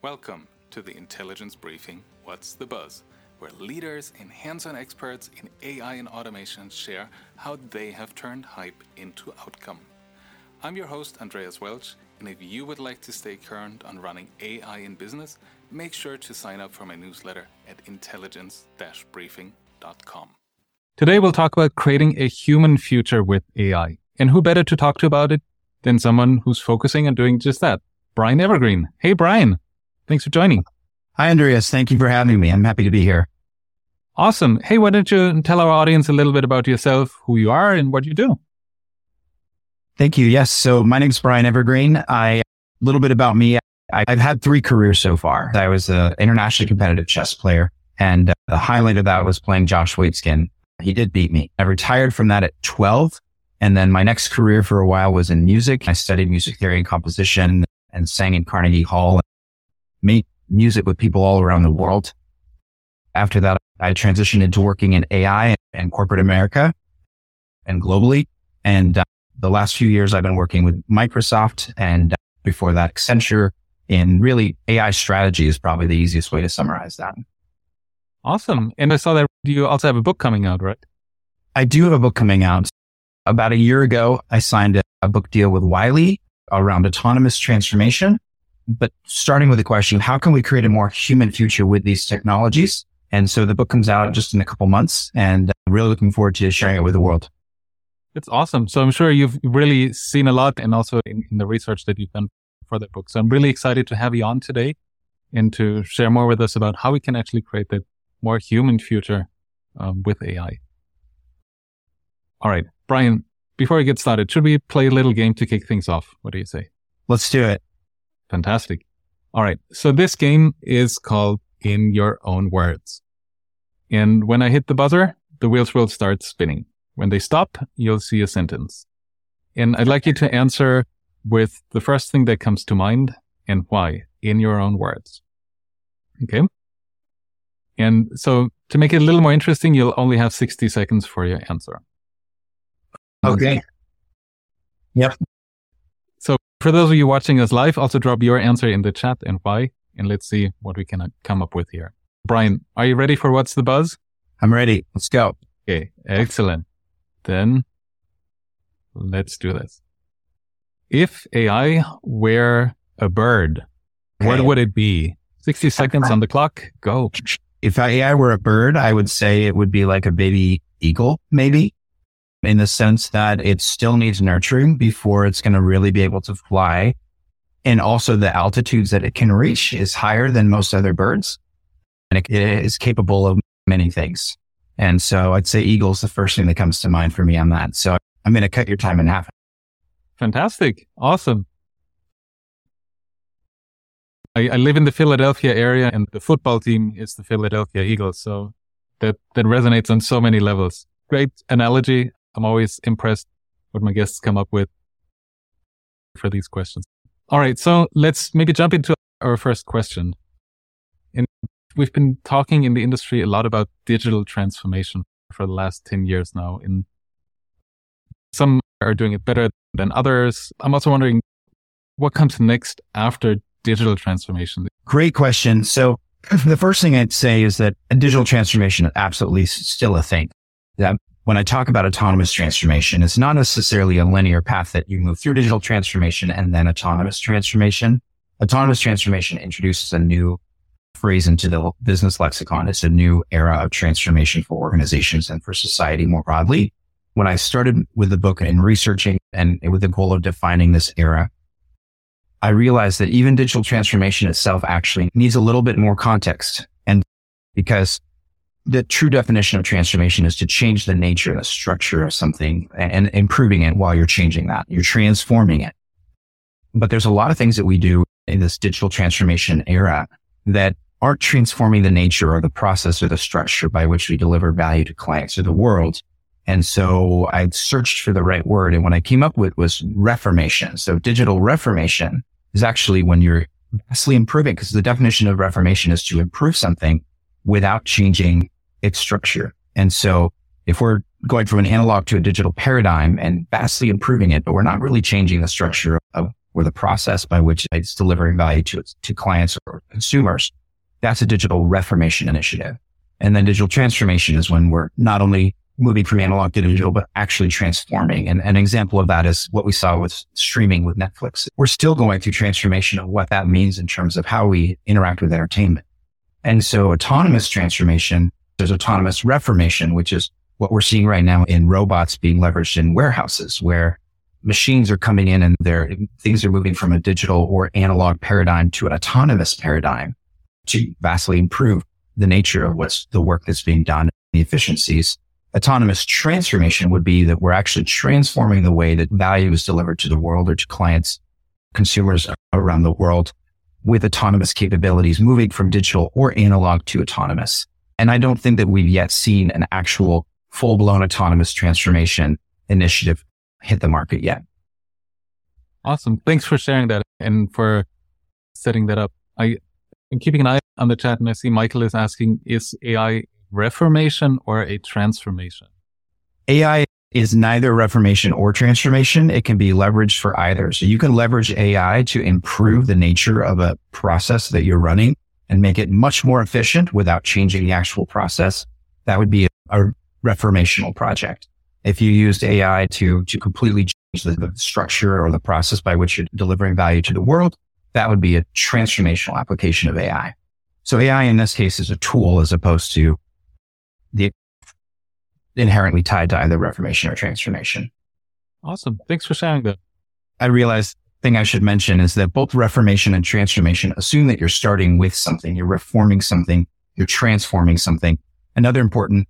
Welcome to the Intelligence Briefing What's the Buzz, where leaders and hands on experts in AI and automation share how they have turned hype into outcome. I'm your host, Andreas Welsch, and if you would like to stay current on running AI in business, make sure to sign up for my newsletter at intelligence briefing.com. Today, we'll talk about creating a human future with AI. And who better to talk to about it than someone who's focusing on doing just that? Brian Evergreen. Hey, Brian. Thanks for joining. Hi, Andreas. Thank you for having me. I'm happy to be here. Awesome. Hey, why don't you tell our audience a little bit about yourself, who you are, and what you do? Thank you. Yes. So my name is Brian Evergreen. I, a little bit about me. I, have had three careers so far. I was an internationally competitive chess player and uh, the highlight of that was playing Josh Waitzkin. He did beat me. I retired from that at 12. And then my next career for a while was in music. I studied music theory and composition and sang in Carnegie Hall, made music with people all around the world. After that, I transitioned into working in AI and corporate America and globally. And uh, the last few years, I've been working with Microsoft and uh, before that, Accenture in really AI strategy is probably the easiest way to summarize that. Awesome. And I saw that you also have a book coming out, right? I do have a book coming out. About a year ago, I signed a, a book deal with Wiley around autonomous transformation. But starting with the question, how can we create a more human future with these technologies? And so the book comes out just in a couple months and I'm really looking forward to sharing it with the world. It's awesome. So I'm sure you've really seen a lot and also in, in the research that you've done for that book. So I'm really excited to have you on today and to share more with us about how we can actually create that more human future um, with AI. All right, Brian, before we get started, should we play a little game to kick things off? What do you say? Let's do it. Fantastic. All right. So this game is called In Your Own Words. And when I hit the buzzer, the wheels will start spinning. When they stop, you'll see a sentence. And I'd like you to answer with the first thing that comes to mind and why in your own words. Okay. And so to make it a little more interesting, you'll only have 60 seconds for your answer. Okay. Yep. For those of you watching us live, also drop your answer in the chat and why, and let's see what we can uh, come up with here. Brian, are you ready for what's the buzz? I'm ready. Let's go. Okay. Excellent. Then let's do this. If AI were a bird, okay. what would it be? 60 seconds on the clock. Go. If AI were a bird, I would say it would be like a baby eagle, maybe in the sense that it still needs nurturing before it's going to really be able to fly. And also the altitudes that it can reach is higher than most other birds. And it, is capable of many things. And so I'd say eagle's the first thing that comes to mind for me on that. So I'm going to cut your time in half. Fantastic. Awesome. I, I, live in the Philadelphia area and the football team is the Philadelphia Eagles. So that, that resonates on so many levels. Great analogy. I'm always impressed what my guests come up with for these questions. All right. So let's maybe jump into our first question. And we've been talking in the industry a lot about digital transformation for the last 10 years now. And some are doing it better than others. I'm also wondering what comes next after digital transformation? Great question. So the first thing I'd say is that digital transformation is absolutely still a thing. When I talk about autonomous transformation, it's not necessarily a linear path that you move through digital transformation and then autonomous transformation. Autonomous transformation introduces a new phrase into the business lexicon. It's a new era of transformation for organizations and for society more broadly. When I started with the book and researching and with the goal of defining this era, I realized that even digital transformation itself actually needs a little bit more context. And because the true definition of transformation is to change the nature and the structure of something and improving it while you're changing that. You're transforming it. But there's a lot of things that we do in this digital transformation era that aren't transforming the nature or the process or the structure by which we deliver value to clients or the world. And so I searched for the right word. And what I came up with was reformation. So digital reformation is actually when you're vastly improving because the definition of reformation is to improve something without changing its structure. And so if we're going from an analog to a digital paradigm and vastly improving it, but we're not really changing the structure of or the process by which it's delivering value to, to clients or consumers. That's a digital reformation initiative. And then digital transformation is when we're not only moving from analog to digital, but actually transforming. And an example of that is what we saw with streaming with Netflix. We're still going through transformation of what that means in terms of how we interact with entertainment. And so autonomous transformation, there's autonomous reformation, which is what we're seeing right now in robots being leveraged in warehouses where machines are coming in and they're, things are moving from a digital or analog paradigm to an autonomous paradigm to vastly improve the nature of what's the work that's being done, the efficiencies. Autonomous transformation would be that we're actually transforming the way that value is delivered to the world or to clients, consumers around the world with autonomous capabilities, moving from digital or analog to autonomous. And I don't think that we've yet seen an actual full blown autonomous transformation initiative hit the market yet. Awesome. Thanks for sharing that and for setting that up. I am keeping an eye on the chat and I see Michael is asking, is AI reformation or a transformation? AI is neither reformation or transformation. It can be leveraged for either. So you can leverage AI to improve the nature of a process that you're running and make it much more efficient without changing the actual process. That would be a, a reformational project. If you used AI to, to completely change the, the structure or the process by which you're delivering value to the world, that would be a transformational application of AI. So AI in this case is a tool as opposed to the inherently tied to either reformation or transformation. Awesome. Thanks for sharing that. I realized thing I should mention is that both reformation and transformation assume that you're starting with something, you're reforming something, you're transforming something. Another important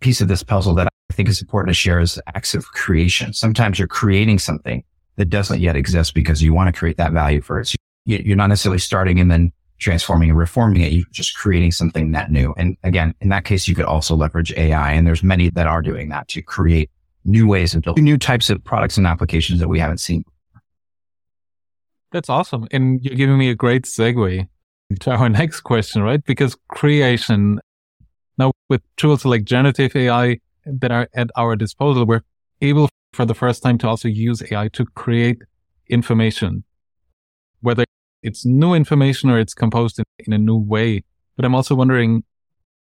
piece of this puzzle that I think is important to share is acts of creation. Sometimes you're creating something that doesn't yet exist because you want to create that value for it. You're not necessarily starting and then transforming and reforming it. You're just creating something net new. And again, in that case, you could also leverage AI. And there's many that are doing that to create new ways of building new types of products and applications that we haven't seen. That's awesome. And you're giving me a great segue to our next question, right? Because creation now with tools like generative AI that are at our disposal, we're able for the first time to also use AI to create information, whether it's new information or it's composed in, in a new way. But I'm also wondering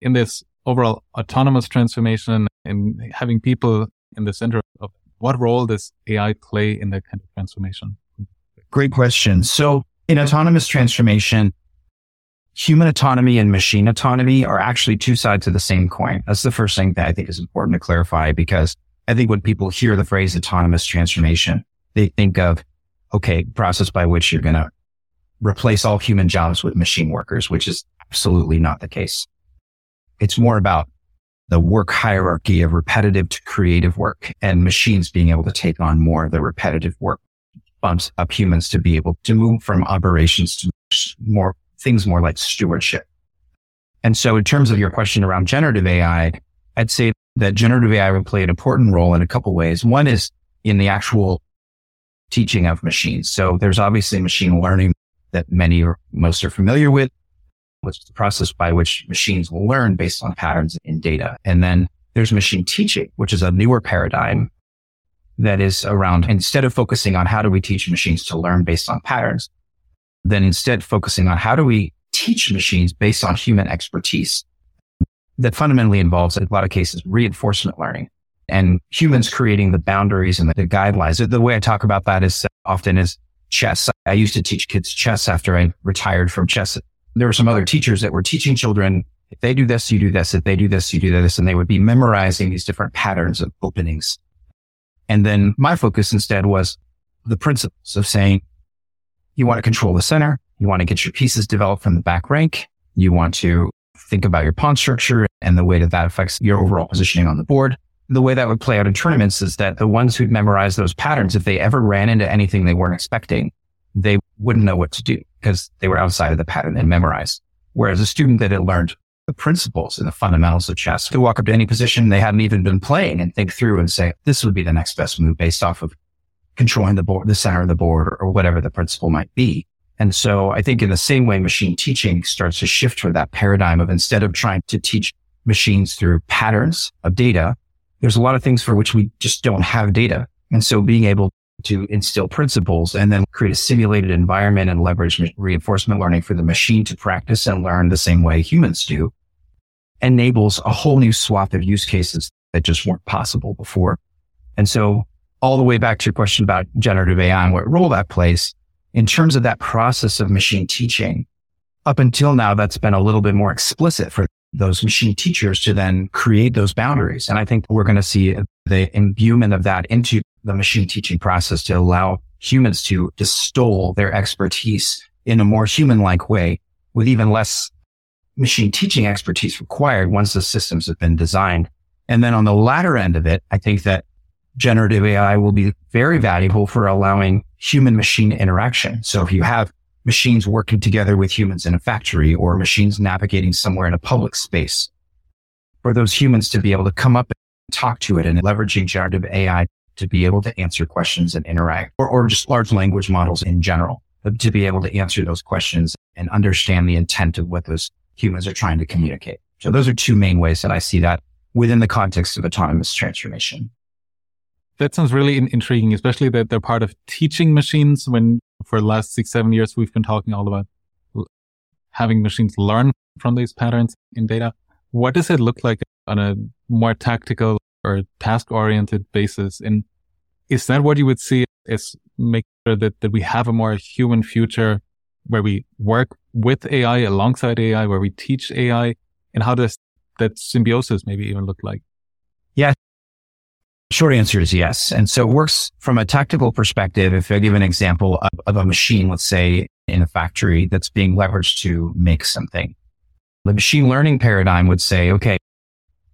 in this overall autonomous transformation and having people in the center of what role does AI play in that kind of transformation? Great question. So in autonomous transformation, human autonomy and machine autonomy are actually two sides of the same coin. That's the first thing that I think is important to clarify because I think when people hear the phrase autonomous transformation, they think of, okay, process by which you're going to replace all human jobs with machine workers, which is absolutely not the case. It's more about the work hierarchy of repetitive to creative work and machines being able to take on more of the repetitive work bumps up humans to be able to move from operations to more things more like stewardship. And so in terms of your question around generative AI, I'd say that generative AI would play an important role in a couple ways. One is in the actual teaching of machines. So there's obviously machine learning that many or most are familiar with, which is the process by which machines will learn based on patterns in data. And then there's machine teaching, which is a newer paradigm that is around instead of focusing on how do we teach machines to learn based on patterns, then instead focusing on how do we teach machines based on human expertise that fundamentally involves in a lot of cases reinforcement learning and humans creating the boundaries and the guidelines. The way I talk about that is often is chess. I used to teach kids chess after I retired from chess. There were some other teachers that were teaching children, if they do this, you do this. If they do this, you do this. And they would be memorizing these different patterns of openings. And then my focus instead was the principles of saying, you want to control the center. You want to get your pieces developed from the back rank. You want to think about your pawn structure and the way that that affects your overall positioning on the board the way that would play out in tournaments is that the ones who'd memorize those patterns, if they ever ran into anything they weren't expecting, they wouldn't know what to do because they were outside of the pattern they memorized. Whereas a student that had learned the principles and the fundamentals of chess could walk up to any position they hadn't even been playing and think through and say, this would be the next best move based off of controlling the board, the center of the board or, or whatever the principle might be. And so I think in the same way, machine teaching starts to shift toward that paradigm of instead of trying to teach machines through patterns of data, there's a lot of things for which we just don't have data. And so being able to instill principles and then create a simulated environment and leverage reinforcement learning for the machine to practice and learn the same way humans do enables a whole new swath of use cases that just weren't possible before. And so all the way back to your question about generative AI and what role that plays in terms of that process of machine teaching. Up until now, that's been a little bit more explicit for those machine teachers to then create those boundaries. And I think we're going to see the imbuement of that into the machine teaching process to allow humans to distill their expertise in a more human like way with even less machine teaching expertise required once the systems have been designed. And then on the latter end of it, I think that generative AI will be very valuable for allowing human machine interaction. So if you have machines working together with humans in a factory or machines navigating somewhere in a public space, for those humans to be able to come up and talk to it and leveraging generative AI to be able to answer questions and interact or, or just large language models in general uh, to be able to answer those questions and understand the intent of what those humans are trying to communicate. So those are two main ways that I see that within the context of autonomous transformation. That sounds really in- intriguing, especially that they're part of teaching machines when for the last six, seven years, we've been talking all about l- having machines learn from these patterns in data. What does it look like on a more tactical or task oriented basis? And is that what you would see as make sure that, that we have a more human future where we work with AI alongside AI, where we teach AI, and how does that symbiosis maybe even look like? Yeah. Short answer is yes. And so it works from a tactical perspective. If I give an example of, of a machine, let's say in a factory that's being leveraged to make something, the machine learning paradigm would say, okay,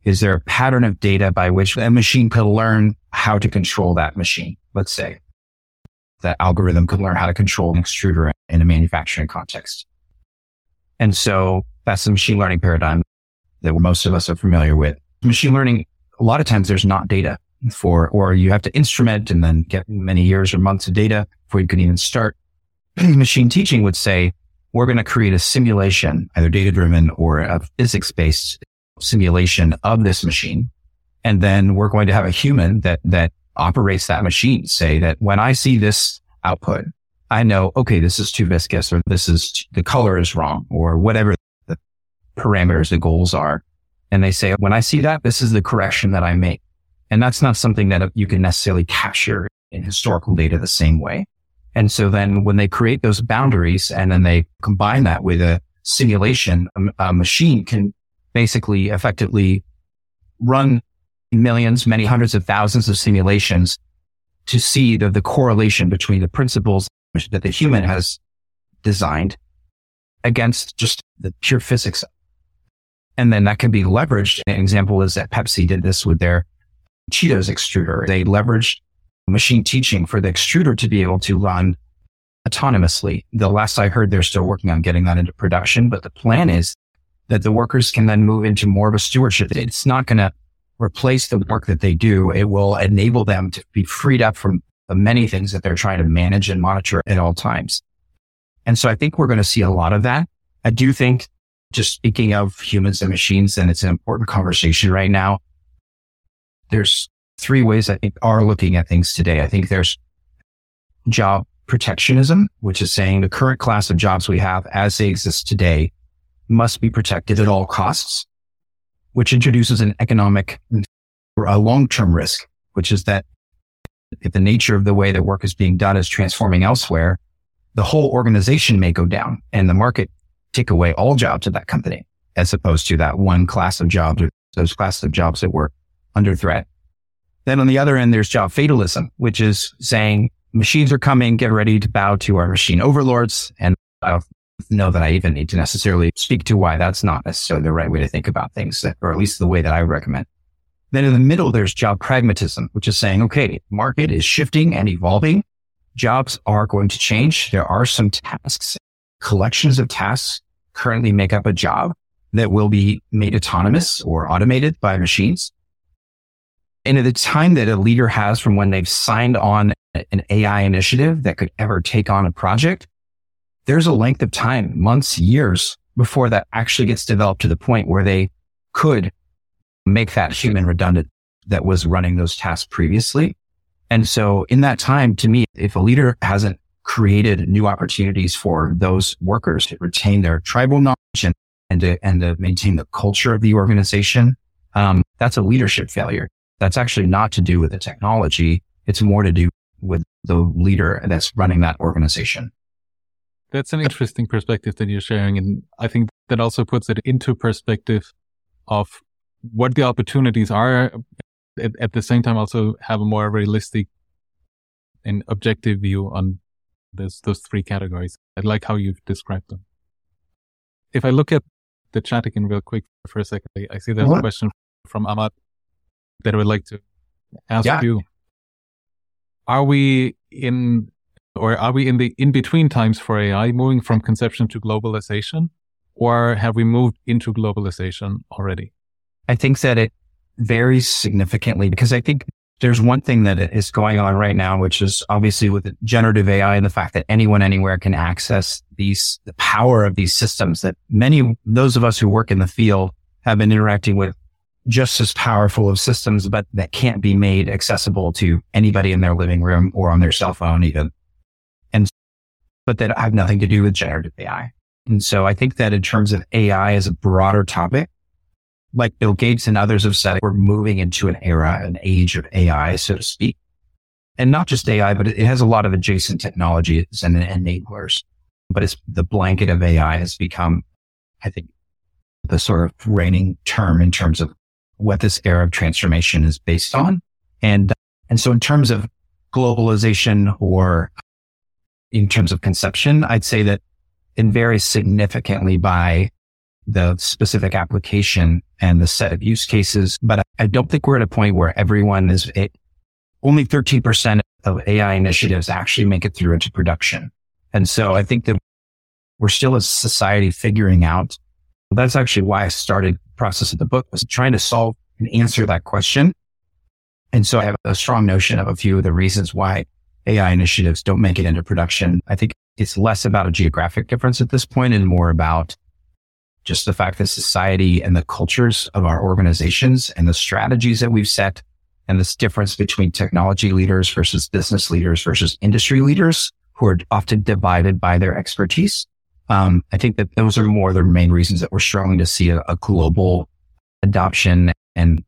is there a pattern of data by which a machine could learn how to control that machine? Let's say that algorithm could learn how to control an extruder in a manufacturing context. And so that's the machine learning paradigm that most of us are familiar with. Machine learning, a lot of times there's not data for, or you have to instrument and then get many years or months of data before you can even start. machine teaching would say, we're going to create a simulation, either data driven or a physics based simulation of this machine. And then we're going to have a human that, that operates that machine say that when I see this output, I know, okay, this is too viscous or this is the color is wrong or whatever the parameters, the goals are. And they say, when I see that, this is the correction that I make. And that's not something that you can necessarily capture in historical data the same way. And so then when they create those boundaries and then they combine that with a simulation, a, a machine can basically effectively run millions, many hundreds of thousands of simulations to see the, the correlation between the principles that the human has designed against just the pure physics. And then that can be leveraged. An example is that Pepsi did this with their Cheetos extruder. They leveraged machine teaching for the extruder to be able to run autonomously. The last I heard, they're still working on getting that into production, but the plan is that the workers can then move into more of a stewardship. It's not going to replace the work that they do. It will enable them to be freed up from the many things that they're trying to manage and monitor at all times. And so I think we're going to see a lot of that. I do think just speaking of humans and machines, and it's an important conversation right now. There's three ways I think are looking at things today. I think there's job protectionism, which is saying the current class of jobs we have as they exist today must be protected at all costs which introduces an economic or a long-term risk, which is that if the nature of the way that work is being done is transforming elsewhere, the whole organization may go down and the market take away all jobs at that company as opposed to that one class of jobs or those classes of jobs that were under threat. Then on the other end, there's job fatalism, which is saying machines are coming, get ready to bow to our machine overlords. And know that I even need to necessarily speak to why that's not necessarily the right way to think about things, or at least the way that I recommend. Then in the middle, there's job pragmatism, which is saying, okay, market is shifting and evolving. Jobs are going to change. There are some tasks, collections of tasks currently make up a job that will be made autonomous or automated by machines. And at the time that a leader has from when they've signed on an AI initiative that could ever take on a project there's a length of time, months, years before that actually gets developed to the point where they could make that human redundant that was running those tasks previously. And so in that time, to me, if a leader hasn't created new opportunities for those workers to retain their tribal knowledge and, and to, and to maintain the culture of the organization, um, that's a leadership failure. That's actually not to do with the technology. It's more to do with the leader that's running that organization. That's an interesting perspective that you're sharing. And I think that also puts it into perspective of what the opportunities are. At, at the same time, also have a more realistic and objective view on this, those three categories. I like how you've described them. If I look at the chat again real quick for a second, I, see there's what? a question from Ahmad that I would like to ask yeah. you. Are we in or are we in the in between times for AI, moving from conception to globalization, or have we moved into globalization already? I think that it varies significantly because I think there's one thing that is going on right now, which is obviously with generative AI and the fact that anyone anywhere can access these, the power of these systems that many, those of us who work in the field have been interacting with just as powerful of systems, but that can't be made accessible to anybody in their living room or on their cell phone even but that have nothing to do with generative AI. And so I think that in terms of AI as a broader topic, like Bill Gates and others have said, we're moving into an era, an age of AI, so to speak. And not just AI, but it has a lot of adjacent technologies and enablers. But it's the blanket of AI has become, I think, the sort of reigning term in terms of what this era of transformation is based on. And, and so in terms of globalization or in terms of conception, I'd say that it varies significantly by the specific application and the set of use cases. But I don't think we're at a point where everyone is it, only 13% of AI initiatives actually make it through into production. And so I think that we're still as society figuring out. That's actually why I started process of the book was trying to solve and answer that question. And so I have a strong notion of a few of the reasons why AI initiatives don't make it into production. I think it's less about a geographic difference at this point and more about just the fact that society and the cultures of our organizations and the strategies that we've set and this difference between technology leaders versus business leaders versus industry leaders who are often divided by their expertise. Um, I think that those are more the main reasons that we're struggling to see a, a global adoption and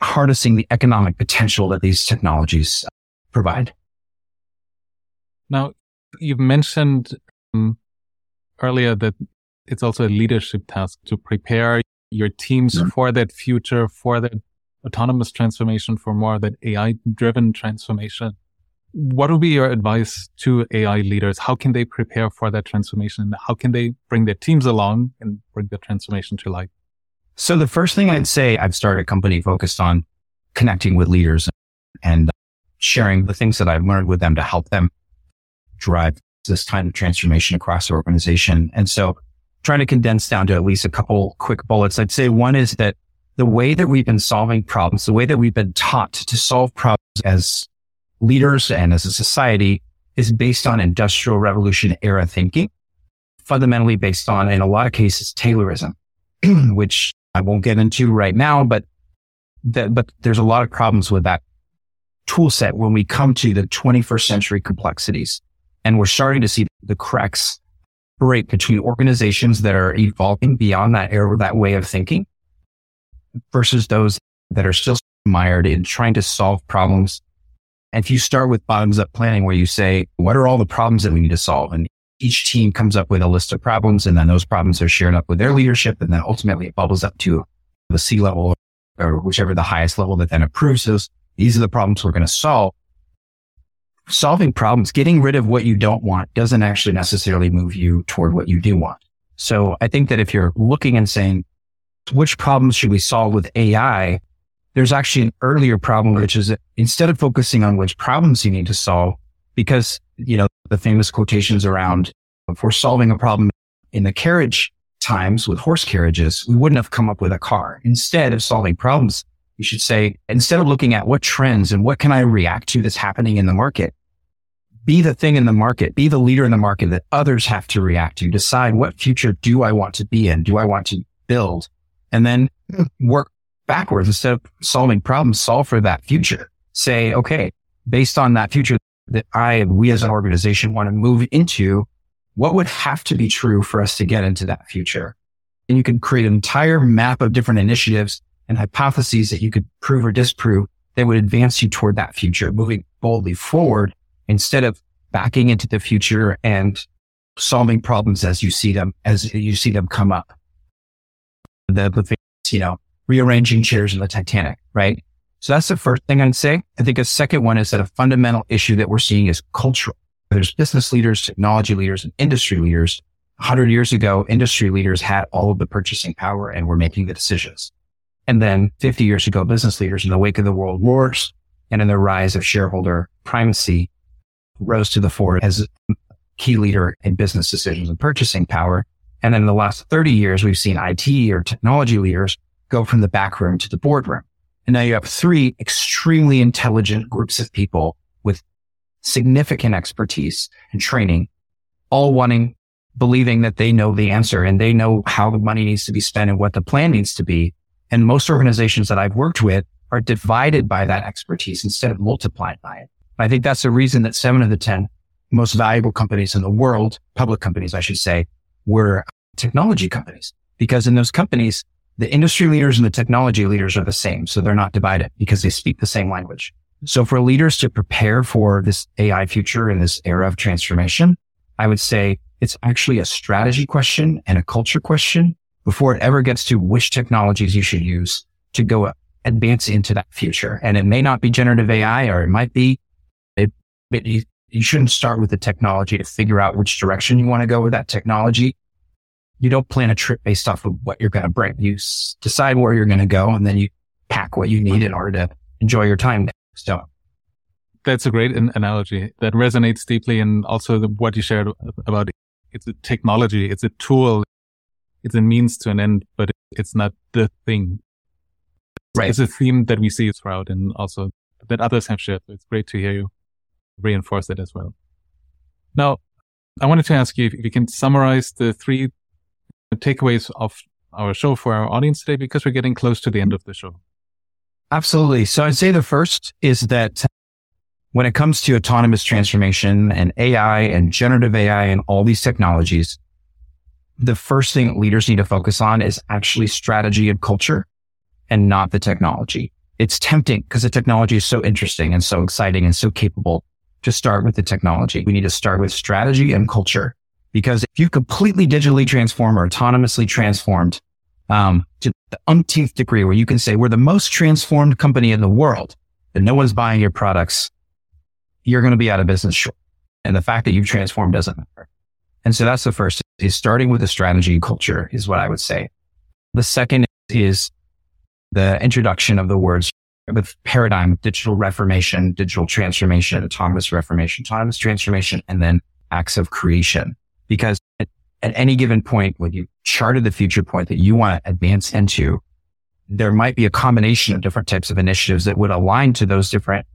harnessing the economic potential that these technologies provide. Now, you've mentioned um, earlier that it's also a leadership task to prepare your teams yeah. for that future, for that autonomous transformation, for more that AI driven transformation. What would be your advice to AI leaders? How can they prepare for that transformation? How can they bring their teams along and bring the transformation to life? So the first thing I'd say, I've started a company focused on connecting with leaders and sharing the things that I've learned with them to help them drive this kind of transformation across the organization. And so trying to condense down to at least a couple quick bullets, I'd say one is that the way that we've been solving problems, the way that we've been taught to solve problems as leaders and as a society is based on industrial revolution era thinking, fundamentally based on, in a lot of cases, Taylorism, which I won't get into right now, but that, but there's a lot of problems with that tool set when we come to the 21st century complexities. And we're starting to see the cracks break between organizations that are evolving beyond that era, that way of thinking versus those that are still mired in trying to solve problems. And if you start with bottoms up planning where you say, what are all the problems that we need to solve? And each team comes up with a list of problems and then those problems are shared up with their leadership. And then ultimately it bubbles up to the C level or whichever the highest level that then approves those. These are the problems we're going to solve solving problems, getting rid of what you don't want doesn't actually necessarily move you toward what you do want. So I think that if you're looking and saying, which problems should we solve with AI? There's actually an earlier problem, which is that instead of focusing on which problems you need to solve, because, you know, the famous quotations around if we're solving a problem in the carriage times with horse carriages, we wouldn't have come up with a car. Instead of solving problems, you should say, instead of looking at what trends and what can I react to that's happening in the market, be the thing in the market, be the leader in the market that others have to react to, decide what future do I want to be in? Do I want to build? And then work backwards instead of solving problems, solve for that future. Say, okay, based on that future that I we as an organization want to move into, what would have to be true for us to get into that future? And you can create an entire map of different initiatives and hypotheses that you could prove or disprove that would advance you toward that future, moving boldly forward instead of backing into the future and solving problems as you see them, as you see them come up. The, the you know, rearranging chairs in the Titanic, right? So that's the first thing I'd say. I think a second one is that a fundamental issue that we're seeing is cultural. There's business leaders, technology leaders, and industry leaders. 100 years ago, industry leaders had all of the purchasing power and were making the decisions. And then 50 years ago, business leaders in the wake of the world wars and in the rise of shareholder primacy rose to the fore as a key leader in business decisions and purchasing power. And then in the last 30 years, we've seen IT or technology leaders go from the back room to the boardroom. And now you have three extremely intelligent groups of people with significant expertise and training, all wanting, believing that they know the answer and they know how the money needs to be spent and what the plan needs to be. And most organizations that I've worked with are divided by that expertise instead of multiplied by it. I think that's the reason that seven of the 10 most valuable companies in the world, public companies, I should say, were technology companies. Because in those companies, the industry leaders and the technology leaders are the same. So they're not divided because they speak the same language. So for leaders to prepare for this AI future in this era of transformation, I would say it's actually a strategy question and a culture question before it ever gets to which technologies you should use to go advance into that future. And it may not be generative AI or it might be, it, it, you shouldn't start with the technology to figure out which direction you want to go with that technology. You don't plan a trip based off of what you're going to bring. You s- decide where you're going to go and then you pack what you need in order to enjoy your time there. So that's a great an- analogy that resonates deeply. And also the, what you shared about it. it's a technology. It's a tool it's a means to an end, but it's not the thing. Right. It's a theme that we see throughout and also that others have shared. So it's great to hear you reinforce it as well. Now, I wanted to ask you if you can summarize the three takeaways of our show for our audience today, because we're getting close to the end of the show. Absolutely. So I'd say the first is that when it comes to autonomous transformation and AI and generative AI and all these technologies, the first thing leaders need to focus on is actually strategy and culture and not the technology. It's tempting because the technology is so interesting and so exciting and so capable to start with the technology. We need to start with strategy and culture because if you completely digitally transform or autonomously transformed um, to the umpteenth degree where you can say we're the most transformed company in the world and no one's buying your products, you're going to be out of business short. And the fact that you've transformed doesn't matter. And so that's the first is starting with a strategy and culture is what I would say. The second is the introduction of the words with paradigm, digital reformation, digital transformation, autonomous reformation, autonomous transformation, and then acts of creation. Because at, at any given point, when you charted the future point that you want to advance into, there might be a combination of different types of initiatives that would align to those different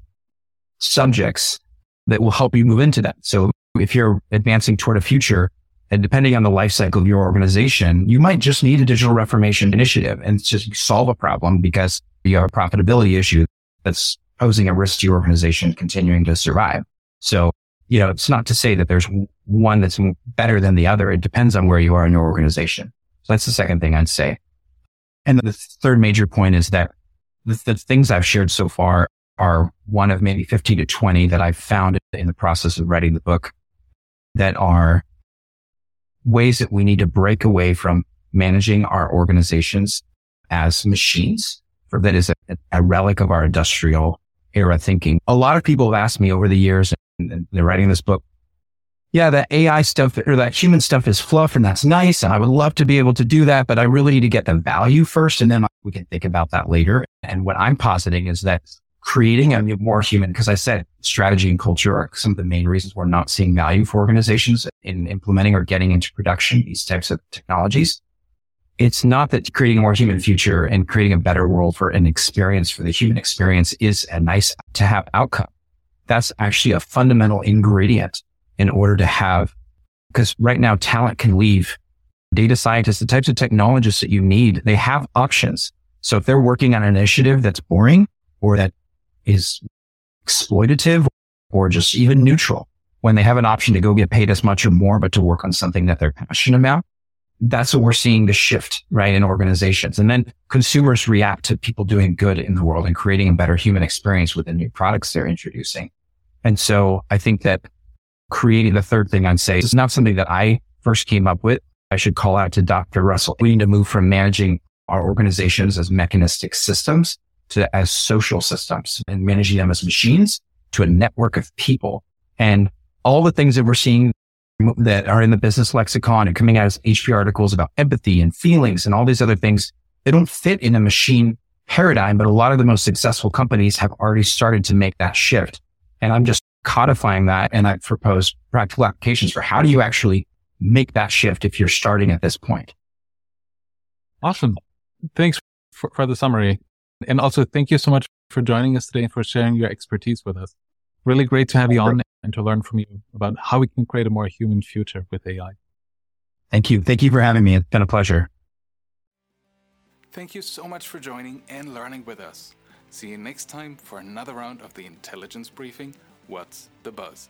subjects that will help you move into that. So if you're advancing toward a future and depending on the life cycle of your organization, you might just need a digital reformation initiative and just solve a problem because you have a profitability issue that's posing a risk to your organization continuing to survive. So, you know, it's not to say that there's one that's better than the other. It depends on where you are in your organization. So that's the second thing I'd say. And the third major point is that the, the things I've shared so far are one of maybe 15 to 20 that I've found in the process of writing the book that are ways that we need to break away from managing our organizations as machines that is a, a relic of our industrial era thinking. A lot of people have asked me over the years and they're writing this book. Yeah, that AI stuff or that human stuff is fluff and that's nice. And I would love to be able to do that, but I really need to get the value first. And then we can think about that later. And what I'm positing is that creating a more human, because I said strategy and culture are some of the main reasons we're not seeing value for organizations in implementing or getting into production these types of technologies. It's not that creating a more human future and creating a better world for an experience for the human experience is a nice to have outcome. That's actually a fundamental ingredient in order to have, because right now talent can leave data scientists, the types of technologists that you need, they have options. So if they're working on an initiative that's boring or that is exploitative or just even neutral. When they have an option to go get paid as much or more, but to work on something that they're passionate about, that's what we're seeing the shift, right, in organizations. And then consumers react to people doing good in the world and creating a better human experience with the new products they're introducing. And so I think that creating the third thing I'd say is not something that I first came up with. I should call out to Dr. Russell. We need to move from managing our organizations as mechanistic systems to as social systems and managing them as machines to a network of people. And all the things that we're seeing that are in the business lexicon and coming out as HBR articles about empathy and feelings and all these other things, they don't fit in a machine paradigm, but a lot of the most successful companies have already started to make that shift. And I'm just codifying that. And I propose practical applications for how do you actually make that shift if you're starting at this point. Awesome. Thanks for, for the summary. And also thank you so much for joining us today and for sharing your expertise with us. Really great to have you on and to learn from you about how we can create a more human future with AI. Thank you. Thank you for having me. It's been a pleasure. Thank you so much for joining and learning with us. See you next time for another round of the intelligence briefing What's the Buzz?